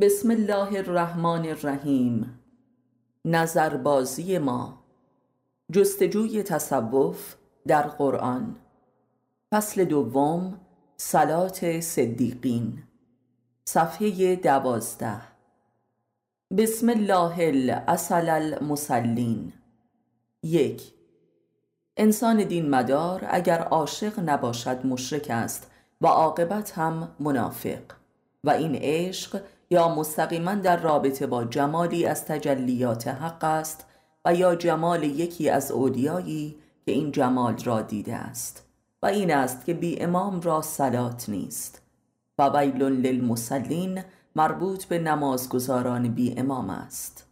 بسم الله الرحمن الرحیم. نظربازی ما. جستجوی تصوف در قرآن. فصل دوم سلات صدیقین. صفحه دوازده. بسم الله الاصل المسلین. یک. انسان دین مدار اگر عاشق نباشد مشرک است و عاقبت هم منافق و این عشق یا مستقیما در رابطه با جمالی از تجلیات حق است و یا جمال یکی از اودیایی که این جمال را دیده است. و این است که بی امام را سلات نیست. و ویل للمسلین مربوط به نمازگزاران بی امام است.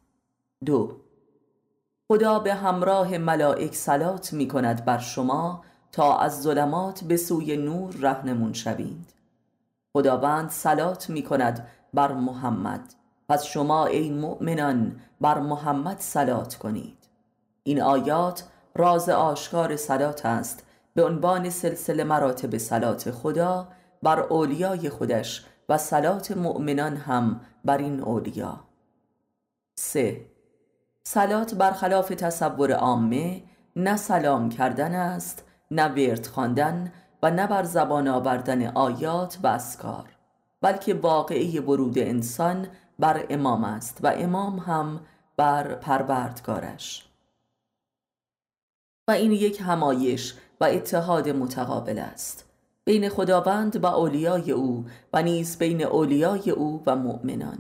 دو. خدا به همراه ملائک سلات می کند بر شما تا از ظلمات به سوی نور رهنمون شوید. خداوند سلات می کند بر محمد. پس شما ای مؤمنان بر محمد سلات کنید. این آیات راز آشکار سلات است به عنوان سلسله مراتب سلات خدا بر اولیای خودش و سلات مؤمنان هم بر این اولیا. 3. سلات برخلاف تصور عامه نه سلام کردن است نه ورد خواندن و نه بر زبان آوردن آیات و اسکار بلکه واقعی ورود انسان بر امام است و امام هم بر پروردگارش. و این یک همایش و اتحاد متقابل است. بین خداوند و اولیای او و نیز بین اولیای او و مؤمنان.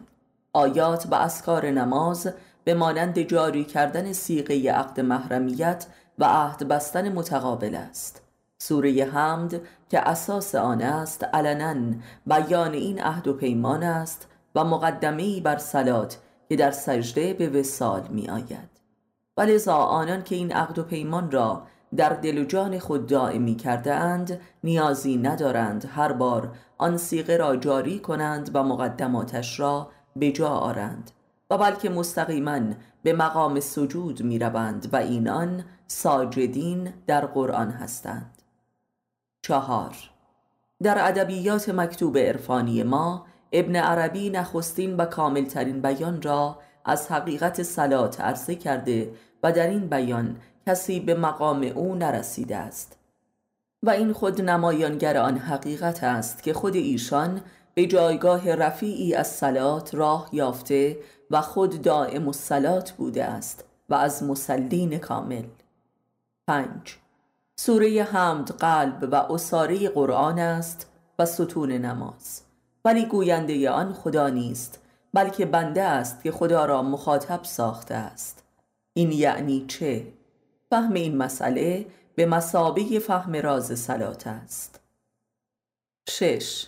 آیات و اسکار نماز به مانند جاری کردن سیغه عقد محرمیت و عهد بستن متقابل است. سوره حمد که اساس آن است علنا بیان این عهد و پیمان است و مقدمه بر سلات که در سجده به وسال می آید و لذا آنان که این عقد و پیمان را در دل و جان خود دائمی کرده اند نیازی ندارند هر بار آن سیغه را جاری کنند و مقدماتش را به جا آرند و بلکه مستقیما به مقام سجود می روند و اینان ساجدین در قرآن هستند. چهار. در ادبیات مکتوب عرفانی ما ابن عربی نخستین و کاملترین بیان را از حقیقت سلات عرضه کرده و در این بیان کسی به مقام او نرسیده است. و این خود نمایانگر آن حقیقت است که خود ایشان به جایگاه رفیعی از سلات راه یافته و خود دائم السلات بوده است و از مسلین کامل. پنج. سوره حمد قلب و اساره قرآن است و ستون نماز. ولی گوینده آن خدا نیست بلکه بنده است که خدا را مخاطب ساخته است. این یعنی چه؟ فهم این مسئله به مسابه فهم راز سلات است. شش.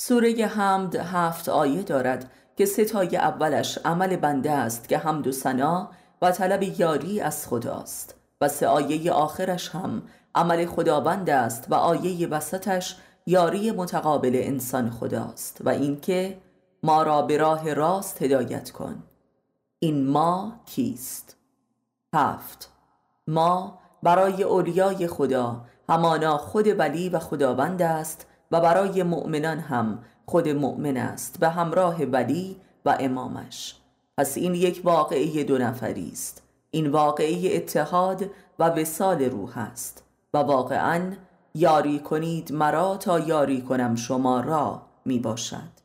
سوره حمد هفت آیه دارد که ستای اولش عمل بنده است که حمد و سنا و طلب یاری از خداست. و سه آیه آخرش هم. عمل خداوند است و آیه وسطش یاری متقابل انسان خداست و اینکه ما را به راه راست هدایت کن. این ما کیست؟ هفت. ما برای اولیای خدا همانا خود ولی و خداوند است و برای مؤمنان هم خود مؤمن است به همراه ولی و امامش. پس این یک واقعی دو نفری است. این واقعی اتحاد و وسال روح است و واقعا یاری کنید مرا تا یاری کنم شما را می باشد.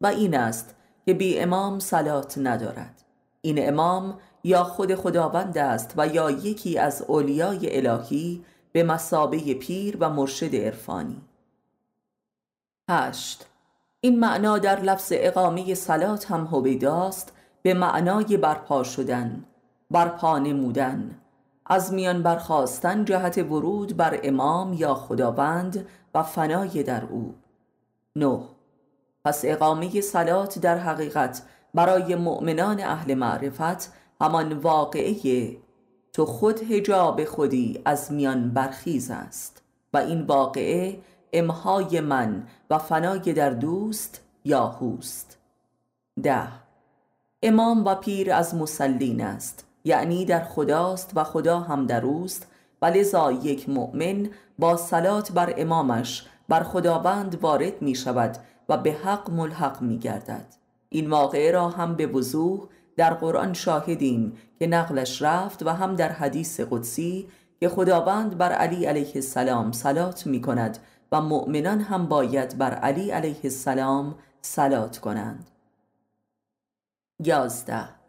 و این است که بی امام سلات ندارد. این امام یا خود خداوند است و یا یکی از اولیای الهی به مسابه پیر و مرشد عرفانی. هشت. این معنا در لفظ اقامه سلات هم هویداست به معنای برپا شدن برپا نمودن. از میان برخواستن جهت ورود بر امام یا خداوند و فنای در او. نه. پس اقامه سلات در حقیقت برای مؤمنان اهل معرفت همان واقعه. تو خود هجاب خودی از میان برخیز است و این واقعه امهای من و فنای در دوست یا هوست. ده. امام و پیر از مسلین است. یعنی در خداست و خدا هم در اوست و لذا یک مؤمن با صلات بر امامش بر خداوند وارد می شود و به حق ملحق می گردد این واقعه را هم به وضوح در قرآن شاهدیم که نقلش رفت و هم در حدیث قدسی که خداوند بر علی علیه السلام سلات می کند و مؤمنان هم باید بر علی علیه السلام سلات کنند. یازده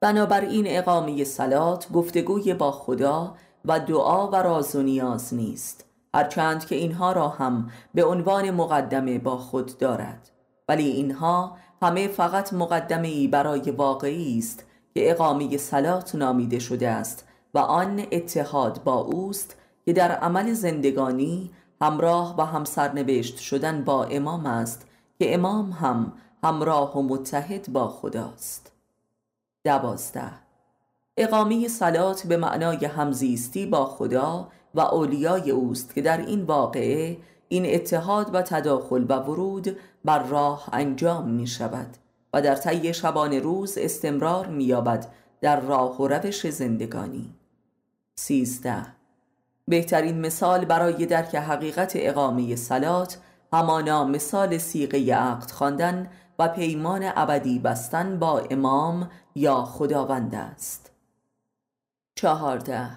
بنابراین اقامه سلات گفتگوی با خدا و دعا و راز و نیاز نیست هرچند که اینها را هم به عنوان مقدمه با خود دارد. ولی اینها همه فقط مقدمه ای برای واقعی است که اقامه سلات نامیده شده است و آن اتحاد با اوست که در عمل زندگانی همراه و هم سرنوشت شدن با امام است که امام هم همراه و متحد با خداست. دوازده. اقامه سلات به معنای همزیستی با خدا و اولیای اوست که در این واقعه این اتحاد و تداخل و ورود بر راه انجام می شود و در طی شبان روز استمرار می یابد در راه و روش زندگانی. سیزده. بهترین مثال برای درک حقیقت اقامه سلات همانا مثال سیغه عقد خواندن و پیمان ابدی بستن با امام یا خداوند است. چهارده.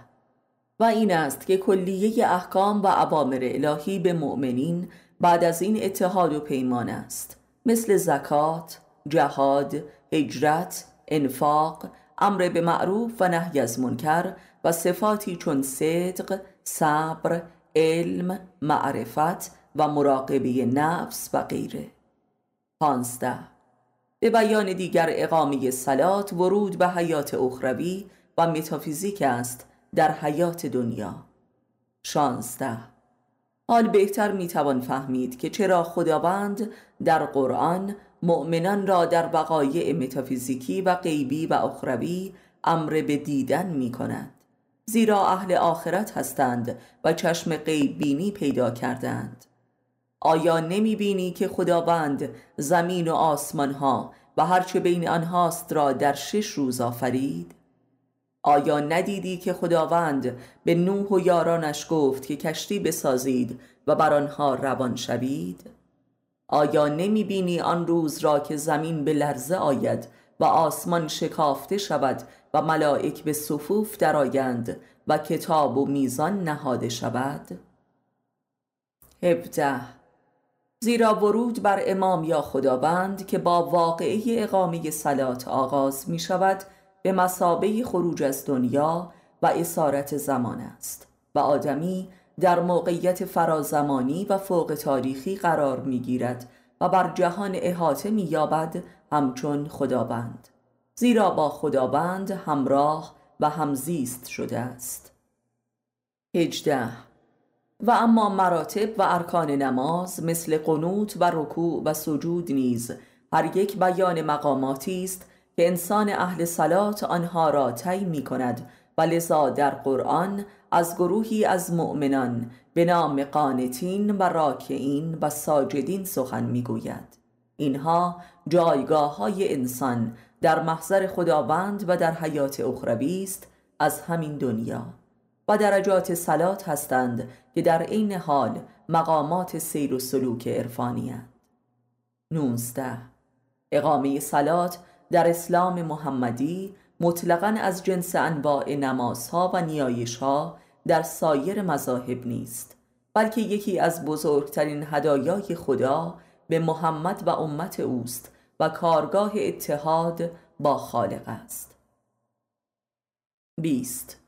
و این است که کلیه احکام و عوامر الهی به مؤمنین بعد از این اتحاد و پیمان است. مثل زکات، جهاد، هجرت، انفاق، امر به معروف و نهی از منکر و صفاتی چون صدق، صبر، علم، معرفت و مراقبه نفس و غیره. پانزده. به بیان دیگر اقامه سلات ورود به حیات اخروی و متافیزیک است در حیات دنیا. شانزده. حال بهتر می‌توان فهمید که چرا خداوند در قرآن مؤمنان را در وقایع متافیزیکی و غیبی و اخروی امر به دیدن می کند زیرا اهل آخرت هستند و چشم غیب بینی پیدا کردند آیا نمی بینی که خداوند زمین و آسمان ها و هرچه بین آنهاست را در شش روز آفرید؟ آیا ندیدی که خداوند به نوح و یارانش گفت که کشتی بسازید و بر آنها روان شوید؟ آیا نمی بینی آن روز را که زمین به لرزه آید و آسمان شکافته شود و ملائک به صفوف درآیند و کتاب و میزان نهاده شود؟ هفته زیرا ورود بر امام یا خداوند که با واقعه اقامه سلات آغاز می شود به مسابه خروج از دنیا و اسارت زمان است و آدمی در موقعیت فرازمانی و فوق تاریخی قرار می گیرد و بر جهان احاطه می یابد همچون خداوند. زیرا با خداوند همراه و همزیست شده است. هجده و اما مراتب و ارکان نماز مثل قنوت و رکوع و سجود نیز هر یک بیان مقاماتی است که انسان اهل صلات آنها را طی می کند و لذا در قرآن از گروهی از مؤمنان به نام قانتین و راکعین و ساجدین سخن می گوید اینها جایگاه های انسان در محضر خداوند و در حیات اخروی است از همین دنیا. و درجات سلات هستند که در عین حال مقامات سیر و سلوک عرفانی 19 اقامه سلات در اسلام محمدی مطلقا از جنس انواع نمازها و نیایشها در سایر مذاهب نیست بلکه یکی از بزرگترین هدایای خدا به محمد و امت اوست و کارگاه اتحاد با خالق است. 20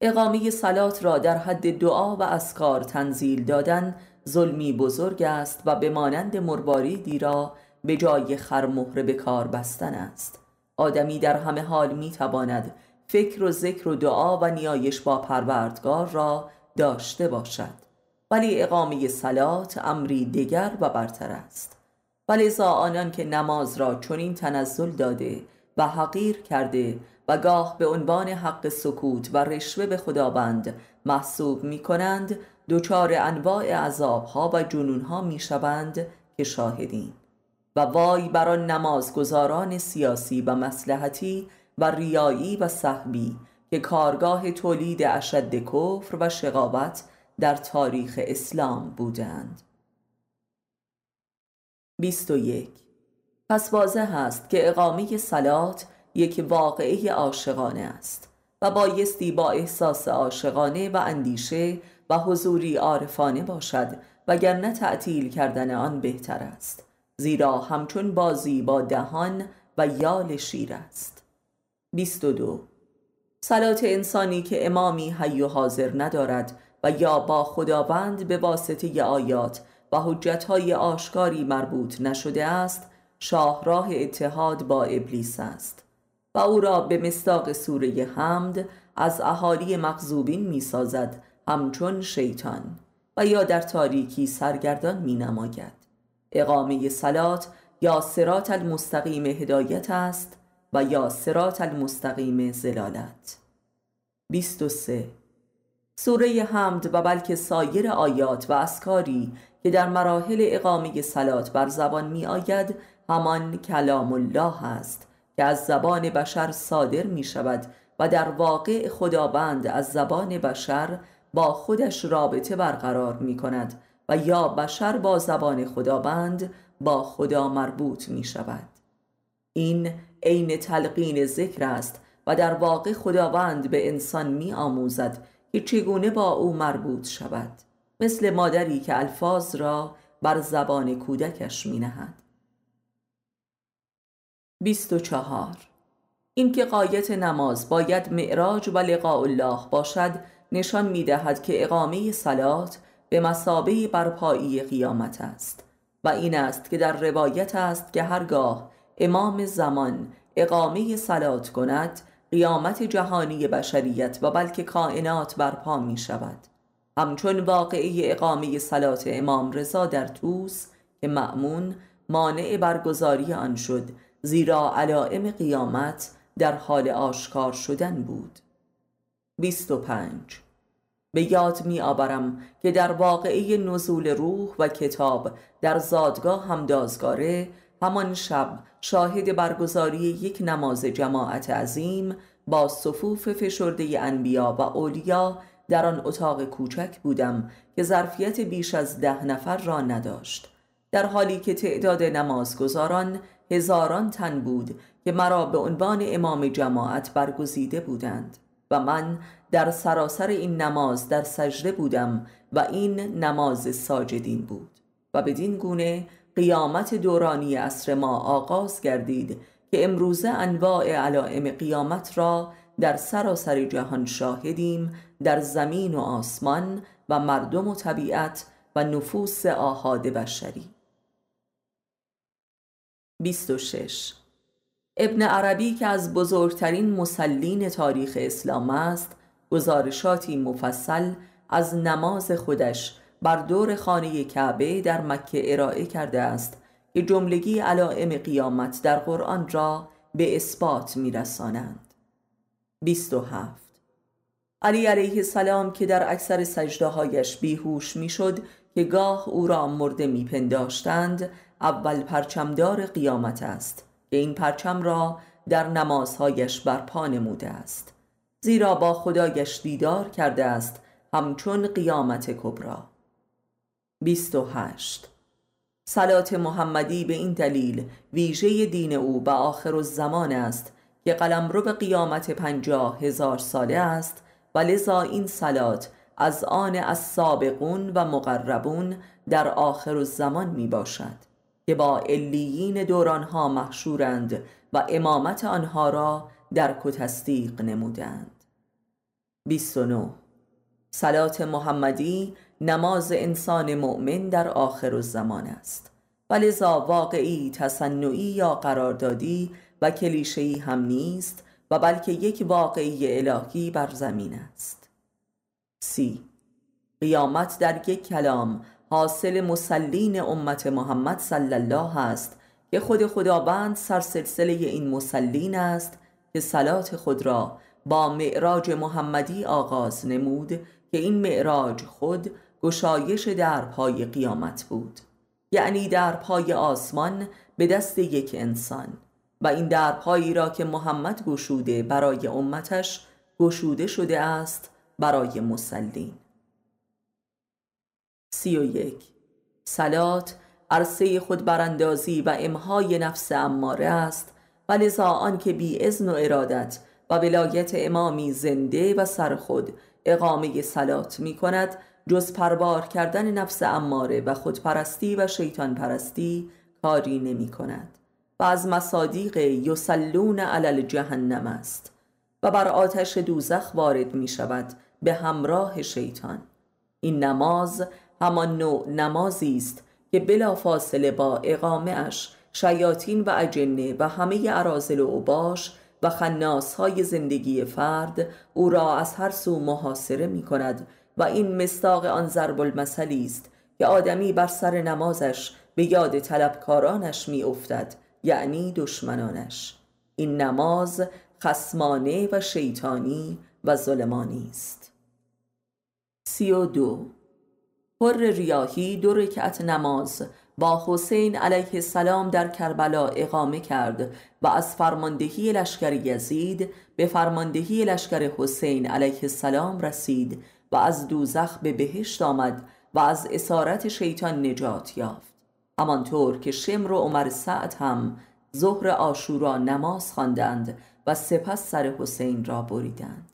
اقامه سلات را در حد دعا و اسکار تنزیل دادن ظلمی بزرگ است و به مانند مرباریدی را به جای خرمهره به کار بستن است. آدمی در همه حال می تواند فکر و ذکر و دعا و نیایش با پروردگار را داشته باشد. ولی اقامه سلات امری دیگر و برتر است. ولذا آنان که نماز را چنین تنزل داده و حقیر کرده و گاه به عنوان حق سکوت و رشوه به خداوند محسوب می کنند دچار انواع عذابها و جنونها می شوند که شاهدیم. و وای بر آن نمازگزاران سیاسی و مسلحتی و ریایی و صحبی که کارگاه تولید اشد کفر و شقاوت در تاریخ اسلام بودند. 21 پس واضح است که اقامه سلات یک واقعه عاشقانه است و بایستی با احساس عاشقانه و اندیشه و حضوری عارفانه باشد وگرنه تعطیل کردن آن بهتر است. زیرا همچون بازی با دهان و یال شیر است. 22 صلات انسانی که امامی حی و حاضر ندارد و یا با خداوند به واسطه آیات و حجتهای آشکاری مربوط نشده است شاهراه اتحاد با ابلیس است. و او را به مستاق سوره حمد از اهالی مغزوبین می سازد همچون شیطان و یا در تاریکی سرگردان می نماید اقامه سلات یا سرات المستقیم هدایت است و یا سرات المستقیم زلالت 23 سوره حمد و بلکه سایر آیات و اسکاری که در مراحل اقامه سلات بر زبان می آید همان کلام الله است. که از زبان بشر صادر می شود و در واقع خداوند از زبان بشر با خودش رابطه برقرار می کند و یا بشر با زبان خداوند با خدا مربوط می شود این عین تلقین ذکر است و در واقع خداوند به انسان می آموزد که چگونه با او مربوط شود مثل مادری که الفاظ را بر زبان کودکش می نهد 24 اینکه قایت نماز باید معراج و لقاء الله باشد نشان می دهد که اقامه سلات به مسابه برپایی قیامت است و این است که در روایت است که هرگاه امام زمان اقامه سلات کند قیامت جهانی بشریت و بلکه کائنات برپا می شود همچون واقعی اقامه سلات امام رضا در توس که معمون مانع برگزاری آن شد زیرا علائم قیامت در حال آشکار شدن بود. 25 به یاد می آورم که در واقعه نزول روح و کتاب در زادگاه همدازگاره همان شب شاهد برگزاری یک نماز جماعت عظیم با صفوف فشرده انبیا و اولیا در آن اتاق کوچک بودم که ظرفیت بیش از ده نفر را نداشت. در حالی که تعداد نمازگزاران هزاران تن بود که مرا به عنوان امام جماعت برگزیده بودند و من در سراسر این نماز در سجده بودم و این نماز ساجدین بود و بدین گونه قیامت دورانی عصر ما آغاز گردید که امروزه انواع علائم قیامت را در سراسر جهان شاهدیم در زمین و آسمان و مردم و طبیعت و نفوس آهاد بشری. 26 ابن عربی که از بزرگترین مسلین تاریخ اسلام است گزارشاتی مفصل از نماز خودش بر دور خانه کعبه در مکه ارائه کرده است که جملگی علائم قیامت در قرآن را به اثبات میرسانند. 27 علی علیه السلام که در اکثر سجده هایش بیهوش می‌شد که گاه او را مرده میپنداشتند اول پرچمدار قیامت است که این پرچم را در نمازهایش برپا نموده است. زیرا با خدایش دیدار کرده است همچون قیامت کبرا 28 صلات محمدی به این دلیل ویژه دین او به آخر الزمان است که قلمرو قیامت پنجاه هزار ساله است و لذا این صلات از آن از سابقون و مقربون در آخر الزمان می باشد که با علیین دورانها محشورند و امامت آنها را درک و تصدیق نمودند. 29 صلات محمدی نماز انسان مؤمن در آخر الزمان است. و لذا واقعی تصنعی یا قراردادی و کلیشهی هم نیست و بلکه یک واقعی الهی بر زمین است. سی قیامت در یک کلام حاصل مسلین امت محمد صلی الله است که خود خداوند سرسلسله این مسلین است که صلات خود را با معراج محمدی آغاز نمود که این معراج خود گشایش درپای قیامت بود. یعنی درپای آسمان به دست یک انسان و این درپایی را که محمد گشوده برای امتش گشوده شده است برای مسلین. سی و یک. سلات عرصه خود براندازی و امهای نفس اماره است و لذا آن که بی ازن و ارادت و ولایت امامی زنده و سر خود اقامه سلات می کند جز پربار کردن نفس اماره و خودپرستی و شیطان پرستی کاری نمی کند و از مصادیق یسلون علل جهنم است و بر آتش دوزخ وارد می شود به همراه شیطان. این نماز همان نوع نمازی است که بلا فاصله با اقامه اش شیاطین و اجنه و همه عرازل و اوباش و خناس های زندگی فرد او را از هر سو محاصره می کند و این مستاق آن ضرب المثلی است که آدمی بر سر نمازش به یاد طلبکارانش می افتد یعنی دشمنانش. این نماز خسمانه و شیطانی و ظلمانی است. سی و دو. پر ریاهی دو رکعت نماز با حسین علیه السلام در کربلا اقامه کرد و از فرماندهی لشکر یزید به فرماندهی لشکر حسین علیه السلام رسید و از دوزخ به بهشت آمد و از اسارت شیطان نجات یافت. همانطور که شمر و عمر سعد هم ظهر آشورا نماز خواندند و سپس سر حسین را بریدند.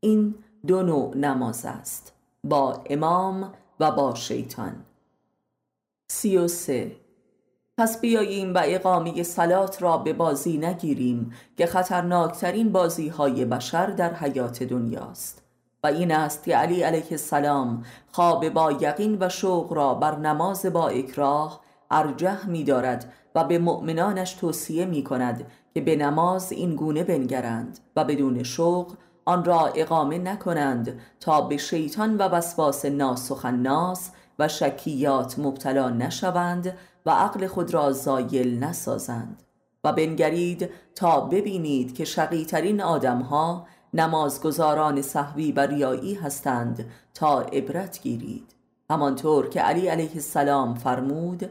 این دو نوع نماز است. با امام و با شیطان. سی و سه. پس بیاییم و اقامی سلات را به بازی نگیریم که خطرناکترین بازی های بشر در حیات دنیاست. و این است که علی علیه السلام خواب با یقین و شوق را بر نماز با اکراه ارجح می دارد و به مؤمنانش توصیه می کند که به نماز این گونه بنگرند و بدون شوق آن را اقامه نکنند تا به شیطان و وسواس ناس و خناس و شکیات مبتلا نشوند و عقل خود را زایل نسازند. و بنگرید تا ببینید که شقیترین آدمها نمازگزاران صحوی و ریایی هستند تا عبرت گیرید. همانطور که علی علیه السلام فرمود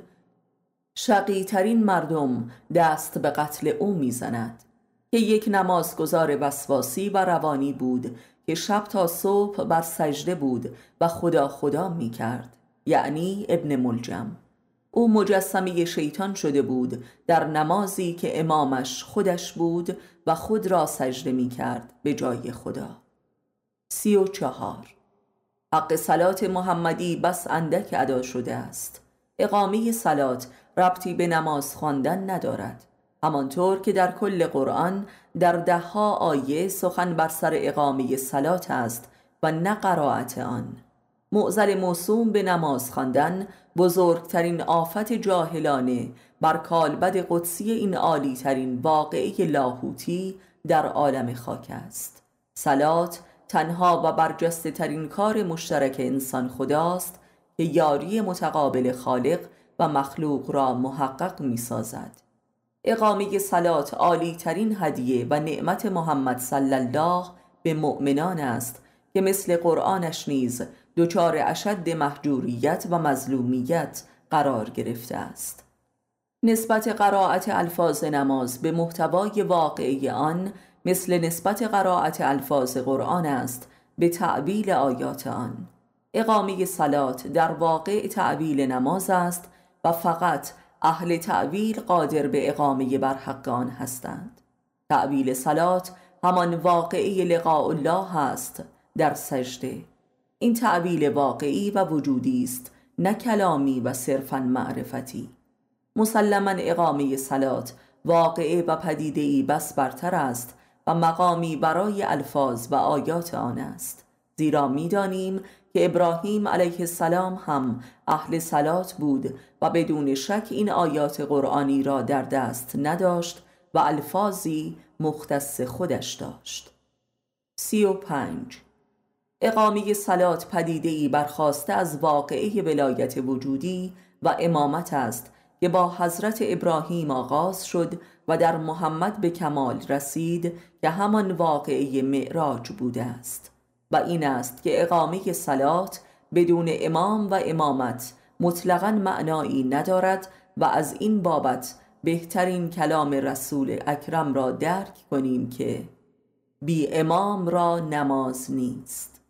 شقیترین مردم دست به قتل او می‌زند. که یک نمازگزار وسواسی و روانی بود که شب تا صبح بر سجده بود و خدا خدا می کرد یعنی ابن ملجم. او مجسمه شیطان شده بود در نمازی که امامش خودش بود و خود را سجده می کرد به جای خدا. سی و چهار. حق سلات محمدی بس اندک ادا شده است. اقامه سلات ربطی به نماز خواندن ندارد. همانطور که در کل قرآن در دهها آیه سخن بر سر اقامه سلات است و نه قرائت آن. معزل موسوم به نماز خواندن بزرگترین آفت جاهلانه بر کالبد قدسی این عالی ترین واقعه لاهوتی در عالم خاک است. سلات تنها و برجسته ترین کار مشترک انسان خداست که یاری متقابل خالق و مخلوق را محقق می سازد اقامه سلات عالی ترین هدیه و نعمت محمد صلی الله به مؤمنان است که مثل قرآنش نیز دچار اشد محجوریت و مظلومیت قرار گرفته است. نسبت قرائت الفاظ نماز به محتوای واقعی آن مثل نسبت قرائت الفاظ قرآن است به تعبیل آیات آن. اقامه سلات در واقع تعبیل نماز است و فقط اهل تعویل قادر به اقامه بر حق آن هستند. تعویل سلات همان واقعی لقاء الله است در سجده. این تعویل واقعی و وجودی است نه کلامی و صرفا معرفتی. مسلما اقامه سلات واقعه و پدیدهی بس برتر است و مقامی برای الفاظ و آیات آن است. زیرا می‌دانیم که ابراهیم علیه السلام هم اهل سلات بود و بدون شک این آیات قرآنی را در دست نداشت و الفاظی مختص خودش داشت. سی و پنج. اقامه سلات پدیدهی برخواسته از واقعه ولایت وجودی و امامت است که با حضرت ابراهیم آغاز شد و در محمد به کمال رسید که همان واقعه معراج بوده است. و این است که اقامه سلات بدون امام و امامت مطلقا معنایی ندارد و از این بابت بهترین کلام رسول اکرم را درک کنیم که بی امام را نماز نیست.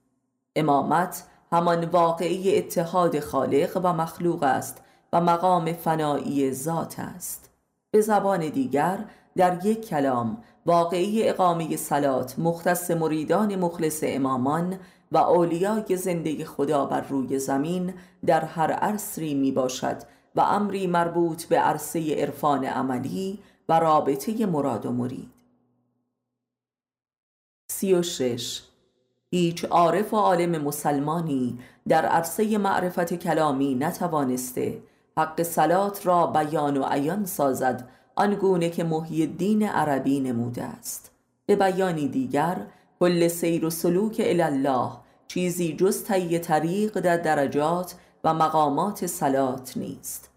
امامت همان واقعی اتحاد خالق و مخلوق است و مقام فنایی ذات است. به زبان دیگر در یک کلام واقعی اقامه سلات مختص مریدان مخلص امامان و اولیای زنده خدا بر روی زمین در هر عصری می باشد و امری مربوط به عرصه عرفان عملی و رابطه مراد و مرید. سی و شش. هیچ عارف و عالم مسلمانی در عرصه معرفت کلامی نتوانسته حق سلات را بیان و عیان سازد آنگونه که محی الدین عربی نموده است. به بیانی دیگر کل سیر و سلوک الله چیزی جز طی طریق در درجات و مقامات سلات نیست.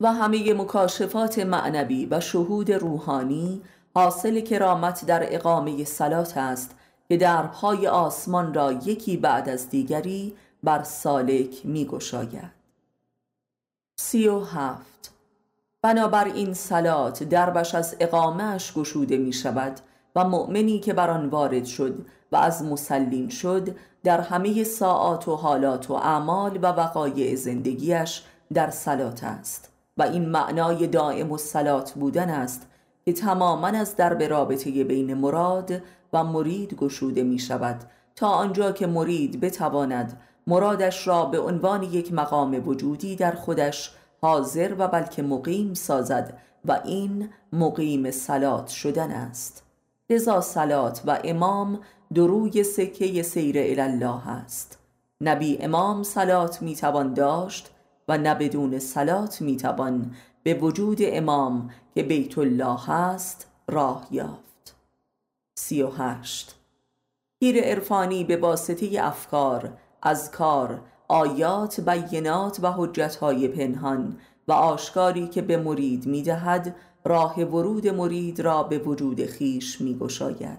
و همه مکاشفات معنوی و شهود روحانی حاصل کرامت در اقامه سلات است که درهای آسمان را یکی بعد از دیگری بر سالک می گشاید سی و هفت بنابراین سلات دربش از اقامهش گشوده می شود و مؤمنی که بر آن وارد شد و از مسلین شد در همه ساعات و حالات و اعمال و وقایع زندگیش در سلات است. و این معنای دائم و سلات بودن است که تماما از درب رابطه بین مراد و مرید گشوده می شود تا آنجا که مرید بتواند مرادش را به عنوان یک مقام وجودی در خودش حاضر و بلکه مقیم سازد و این مقیم سلات شدن است. لذا سلات و امام دروی سکه سیر الله است. نبی امام سلات می‌توان داشت و نه بدون سلات می‌توان به وجود امام که بیت الله است راه یافت. سی و هشت. پیر عرفانی به واسطه افکار کار آیات بینات و حجتهای پنهان و آشکاری که به مرید می‌دهد راه ورود مرید را به وجود خیش میگشاید.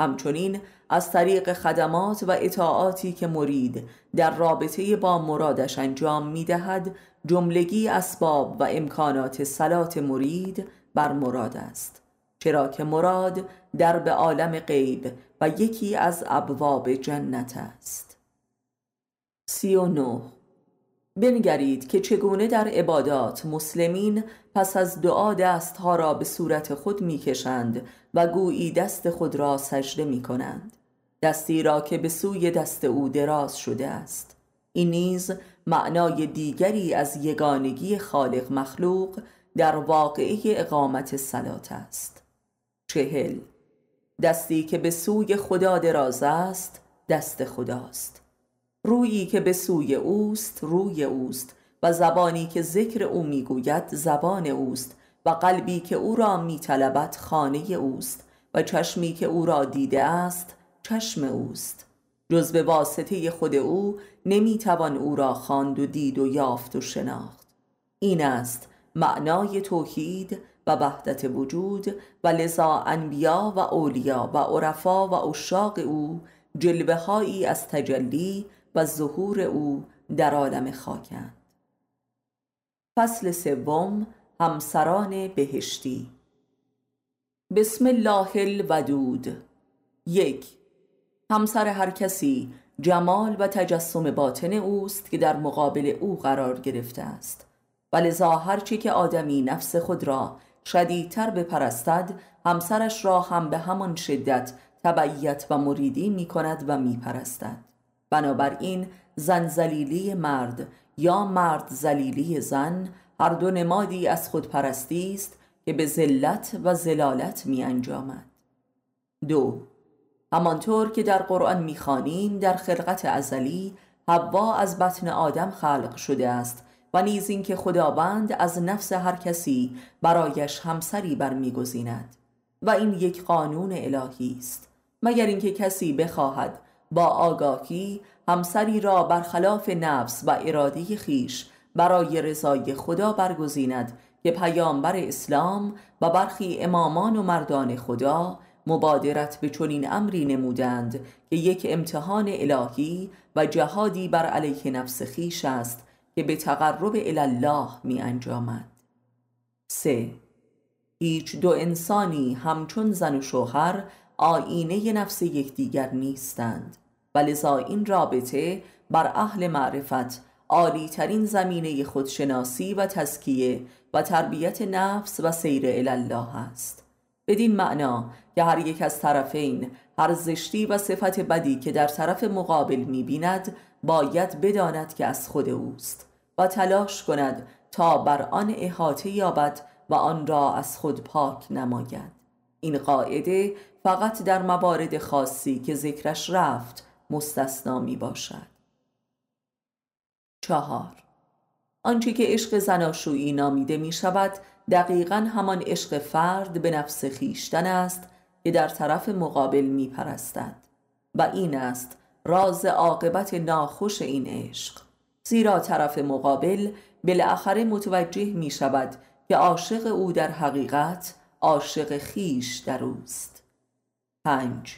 همچنین از طریق خدمات و اطاعاتی که مرید در رابطه با مرادش انجام می‌دهد جملگی اسباب و امکانات سلات مرید بر مراد است. چرا که مراد در به عالم غیب و یکی از ابواب جنت است. سی و نو بنگرید که چگونه در عبادات مسلمین پس از دعا دستها را به صورت خود می‌کشند و گویی دست خود را سجده می کنند دستی را که به سوی دست او دراز شده است. این نیز معنای دیگری از یگانگی خالق مخلوق در واقعه اقامت سلات است. چهل. دستی که به سوی خدا دراز است دست خداست. رویی که به سوی اوست روی اوست. و زبانی که ذکر او می‌گوید زبان اوست. و قلبی که او را میطلبد خانه اوست. و چشمی که او را دیده است چشم اوست. جز به واسطه خود او نمی‌توان او را خواند و دید و یافت و شناخت. این است معنای توحید و وحدت وجود و لذا انبیا و اولیا و عرفا و اشاق او جلوه هایی از تجلی و ظهور او در عالم خاکند. فصل سوم همسران بهشتی. بسم الله الودود. یک همسر هر کسی جمال و تجسم باطن اوست که در مقابل او قرار گرفته است. و لذا هرچی که آدمی نفس خود را شدیدتر بپرستد همسرش را هم به همان شدت تبعیت و مریدی می کند و می پرستد بنابراین زن زلیلی مرد یا مرد زلیلی زن هر دو نمادی از خودپرستی است که به ذلت و زلالت می انجامد. دو همانطور که در قرآن می‌خوانیم در خلقت ازلی حوا از بطن آدم خلق شده است و نیز اینکه خداوند از نفس هر کسی برایش همسری برمیگزیند و این یک قانون الهی است مگر اینکه کسی بخواهد با آگاهی همسری را برخلاف نفس و اراده خیش برای رضای خدا برگزیند که پیامبر اسلام و برخی امامان و مردان خدا مبادرت به چنین امری نمودند که یک امتحان الهی و جهادی بر علیه نفس خیش است که به تقرب الله می انجامد. 3. هیچ دو انسانی همچون زن و شوهر آینه نفس یکدیگر نیستند. و لذا این رابطه بر اهل معرفت عالی ترین زمینه خودشناسی و تزکیه و تربیت نفس و سیر الله است. بدین معنا که هر یک از طرفین هر زشتی و صفت بدی که در طرف مقابل می‌بیند باید بداند که از خود اوست و تلاش کند تا بر آن احاطه یابد و آن را از خود پاک نماید. این قاعده فقط در موارد خاصی که ذکرش رفت مستثنا می باشد. چهار. آنچه که عشق زناشویی نامیده می شود دقیقا همان عشق فرد به نفس خیشتن است که در طرف مقابل می پرستد و این است راز عاقبت ناخوش این عشق. زیرا طرف مقابل بالاخره متوجه می شود که عاشق او در حقیقت عاشق خیش در اوست. پنج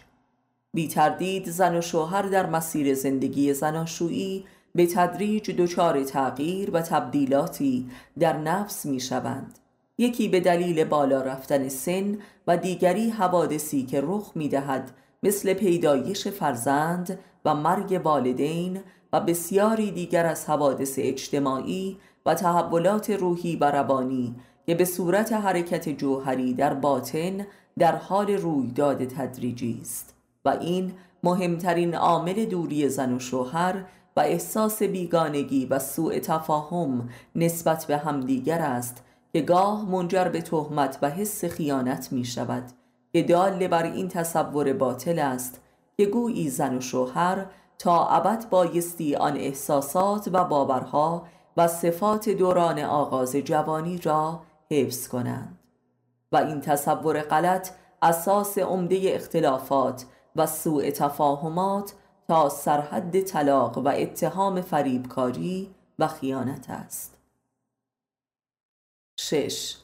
بی تردید زن و شوهر در مسیر زندگی زناشویی به تدریج دچار تغییر و تبدیلاتی در نفس می شوند. یکی به دلیل بالا رفتن سن و دیگری حوادثی که رخ می دهد مثل پیدایش فرزند و مرگ والدین و بسیاری دیگر از حوادث اجتماعی و تحولات روحی و روانی که به صورت حرکت جوهری در باطن در حال رویداد تدریجی است و این مهمترین عامل دوری زن و شوهر و احساس بیگانگی و سوء تفاهم نسبت به همدیگر است که گاه منجر به تهمت و حس خیانت می شود. که دال بر این تصور باطل است که گویی زن و شوهر تا ابد بایستی آن احساسات و باورها و صفات دوران آغاز جوانی را حفظ کنند. و این تصور غلط اساس عمده اختلافات و سوء تفاهمات تا سرحد طلاق و اتهام فریبکاری و خیانت است. شش.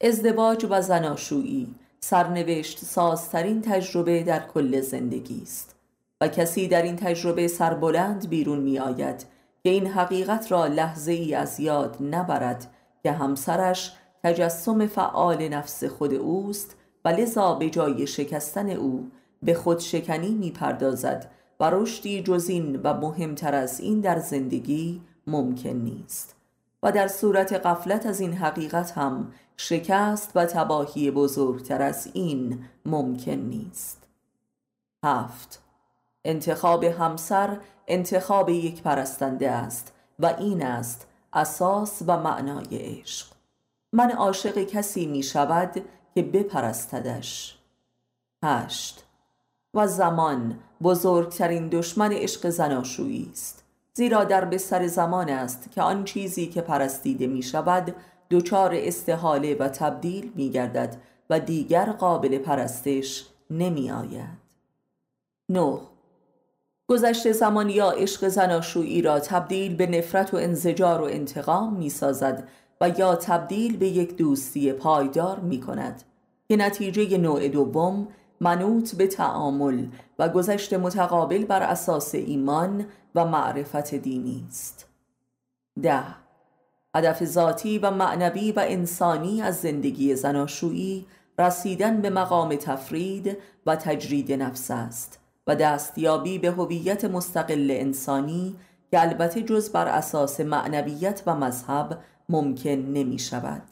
ازدواج و زناشویی سرنوشت سازترین تجربه در کل زندگی است و کسی در این تجربه سربلند بیرون می آید که این حقیقت را لحظه ای از یاد نبرد که همسرش تجسم فعال نفس خود اوست و لذا به جای شکستن او به خود شکنی می پردازد و رشدی جزین و مهمتر از این در زندگی ممکن نیست. و در صورت قفلت از این حقیقت هم شکست و تباهی بزرگتر از این ممکن نیست. هفت. انتخاب همسر انتخاب یک پرستنده است و این است اساس و معنای عشق. من عاشق کسی می شود که بپرستدش. هشت. و زمان بزرگترین دشمن عشق زناشویی است. زیرا در بستر زمان است که آن چیزی که پرستیده می شود دچار استحاله و تبدیل می گردد و دیگر قابل پرستش نمی آید. نه. گذشته زمان یا عشق زناشویی را تبدیل به نفرت و انزجار و انتقام می سازد یا تبدیل به یک دوستی پایدار می کند که نتیجه نوع دوم منوط به تعامل و گذشت متقابل بر اساس ایمان و معرفت دینی است. ده. هدف ذاتی و معنوی و انسانی از زندگی زناشویی رسیدن به مقام تفرید و تجرید نفس است و دستیابی به هویت مستقل انسانی که البته جز بر اساس معنویت و مذهب ممکن نمی شود.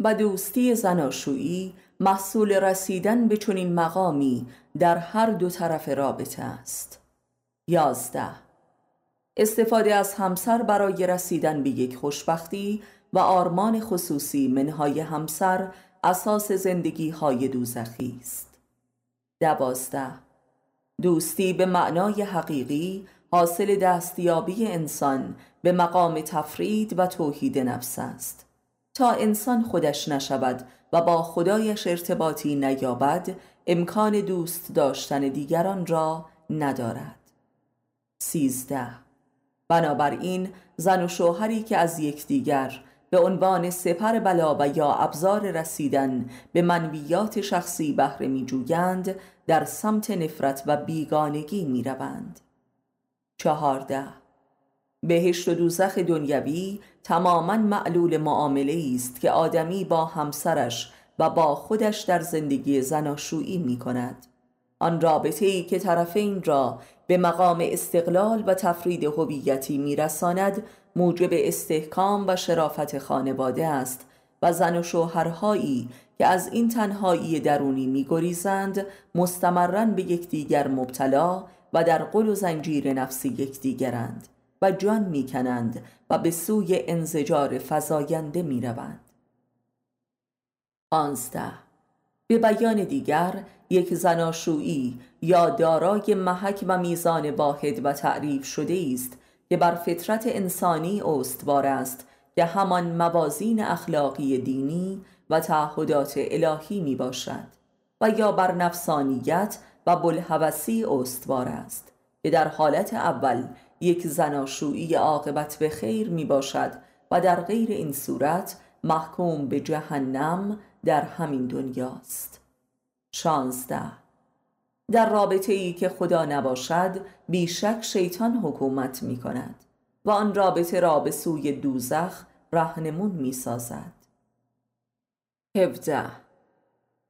و دوستی زناشویی محصول رسیدن به چنین مقامی در هر دو طرف رابطه است. یازده. استفاده از همسر برای رسیدن به یک خوشبختی و آرمان خصوصی منهای همسر اساس زندگی های دوزخی است. دوازده. دوستی به معنای حقیقی حاصل دستیابی انسان به مقام تفرید و توحید نفس است. تا انسان خودش نشود و با خدایش ارتباطی نیابد امکان دوست داشتن دیگران را ندارد. سیزده. بنابراین زن و شوهری که از یکدیگر به عنوان سپر بلا و یا ابزار رسیدن به منویات شخصی بهره می جویند در سمت نفرت و بیگانگی می روند. چهارده. بهشت و دوزخ دنیوی تماما معلول معامله است که آدمی با همسرش و با خودش در زندگی زناشویی می کند آن رابطه ای که طرفین را به مقام استقلال و تفرید هویتی میرساند موجب استحکام و شرافت خانواده است و زن و شوهرهایی که از این تنهایی درونی میگریزند مستمرا به یکدیگر مبتلا و در قل و زنجیر نفسی یکدیگرند و جان می‌کنند و به سوی انزجار فزاینده می‌روند. پانزده. به بیان دیگر یک زناشویی یا دارای محک و میزان واحد و تعریف شده است که بر فطرت انسانی استوار است که همان موازین اخلاقی دینی و تعهدات الهی می باشد و یا بر نفسانیت و بلحوثی استوار است که در حالت اول یک زناشویی عاقبت به خیر می باشد و در غیر این صورت محکوم به جهنم در همین دنیاست شانزده. در رابطه ای که خدا نباشد بیشک شیطان حکومت می کند و آن رابطه را به سوی دوزخ رهنمون می سازد هفده.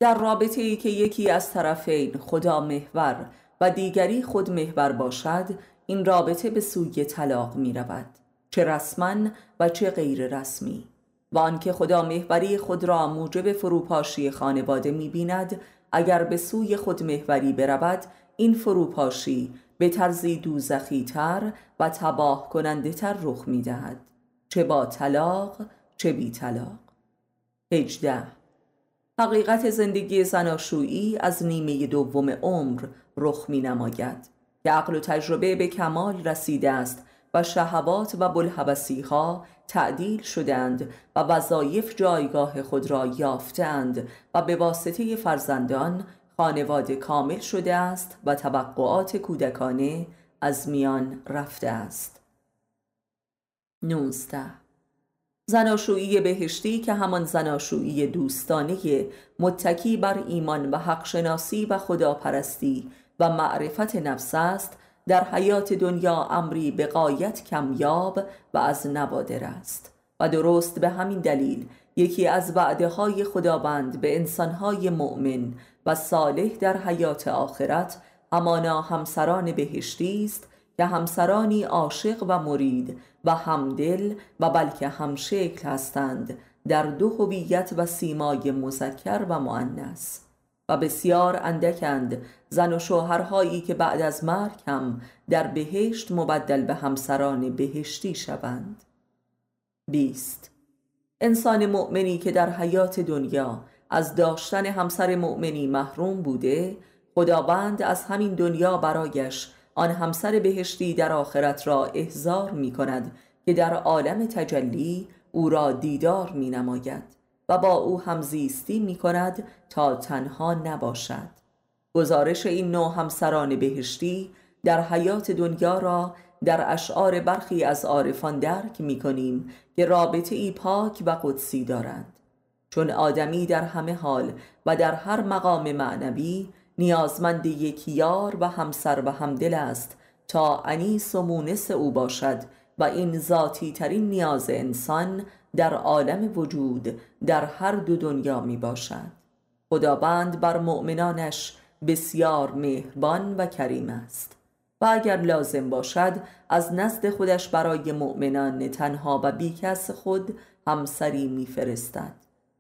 در رابطه ای که یکی از طرفین خدا محور و دیگری خود محور باشد این رابطه به سوی طلاق می رود چه رسما و چه غیر رسمی. و آنکه خدا محوری خود را موجب فروپاشی خانواده می بیند اگر به سوی خود محوری برود این فروپاشی به طرزی دوزخی تر و تباه کننده تر رخ می دهد چه با طلاق چه بی طلاق. هجده حقیقت زندگی زناشویی از نیمه دوم عمر رخ می نماید که عقل و تجربه به کمال رسیده است و شهوات و بلحبسی ها تعدیل شدند و وظایف جایگاه خود را یافتند و به واسطه فرزندان خانواده کامل شده است و توقعات کودکانه از میان رفته است. 19 زناشویی بهشتی که همان زناشویی دوستانه متکی بر ایمان و حق شناسی و خداپرستی و معرفت نفس است در حیات دنیا امری به قایت کمیاب و از نوادر است. و درست به همین دلیل یکی از وعده های خداوند به انسانهای مؤمن و صالح در حیات آخرت همانا همسران بهشتی است که همسرانی عاشق و مرید و همدل و بلکه همشکل هستند در دو هویت و سیمای مذکر و مؤنث. و بسیار اندکند زن و شوهرهایی که بعد از مرگ هم در بهشت مبدل به همسران بهشتی شوند. بیست. انسان مؤمنی که در حیات دنیا از داشتن همسر مؤمنی محروم بوده خداوند از همین دنیا برایش آن همسر بهشتی در آخرت را احضار می کند که در عالم تجلی او را دیدار می نماید و با او همزیستی می کند تا تنها نباشد. گزارش این نوع همسران بهشتی در حیات دنیا را در اشعار برخی از عارفان درک می کنیم که رابطه ای پاک و قدسی دارند. چون آدمی در همه حال و در هر مقام معنوی نیازمند یک یار و همسر و همدل است تا انیس و مونس او باشد و این ذاتی ترین نیاز انسان در عالم وجود در هر دو دنیا می باشد. خداوند بر مؤمنانش بسیار مهربان و کریم است. و اگر لازم باشد از نزد خودش برای مؤمنان تنها و بیکس خود همسری میفرستد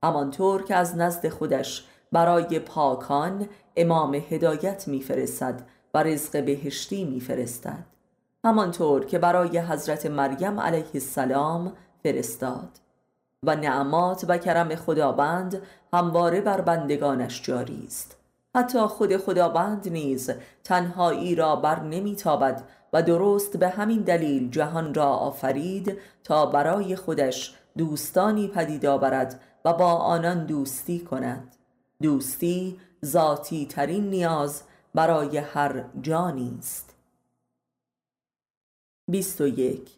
همانطور که از نزد خودش برای پاکان امام هدایت میفرستد و رزق بهشتی میفرستد. همانطور که برای حضرت مریم علیه السلام فرستاد. و نعمات و کرم خداوند همواره بر بندگانش جاری است. حتی خود خداوند نیز تنهایی را بر نمیتابد و درست به همین دلیل جهان را آفرید تا برای خودش دوستانی پدید آورد و با آنان دوستی کند. دوستی ذاتی ترین نیاز برای هر جانی است. 21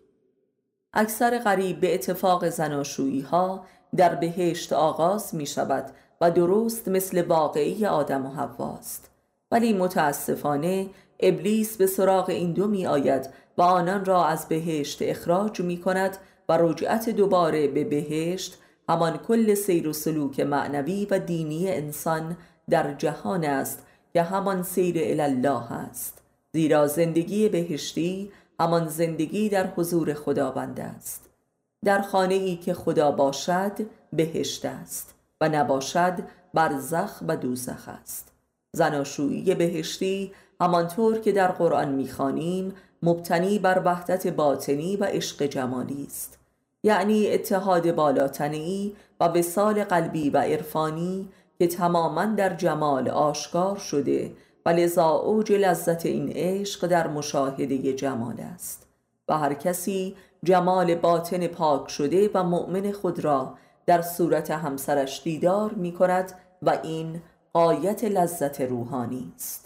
اکثر غریب به اتفاق زناشویی ها در بهشت آغاز می شود و درست مثل واقعی آدم و حواست ولی متاسفانه ابلیس به سراغ این دو می آید و آنان را از بهشت اخراج می کند و رجعت دوباره به بهشت همان کل سیر و سلوک معنوی و دینی انسان در جهان است که همان سیر الله است. زیرا زندگی بهشتی همان زندگی در حضور خداوند است. در خانه ای که خدا باشد بهشت است و نباشد برزخ و دوزخ است. زناشویی بهشتی همانطور که در قرآن می‌خوانیم مبتنی بر وحدت باطنی و عشق جمالی است. یعنی اتحاد بالاتنی و وسال قلبی و عرفانی که تماما در جمال آشکار شده و لذا اوج لذت این عشق در مشاهده جمال است. و هر کسی جمال باطن پاک شده و مؤمن خود را در صورت همسرش دیدار می کند و این قایت لذت روحانی است.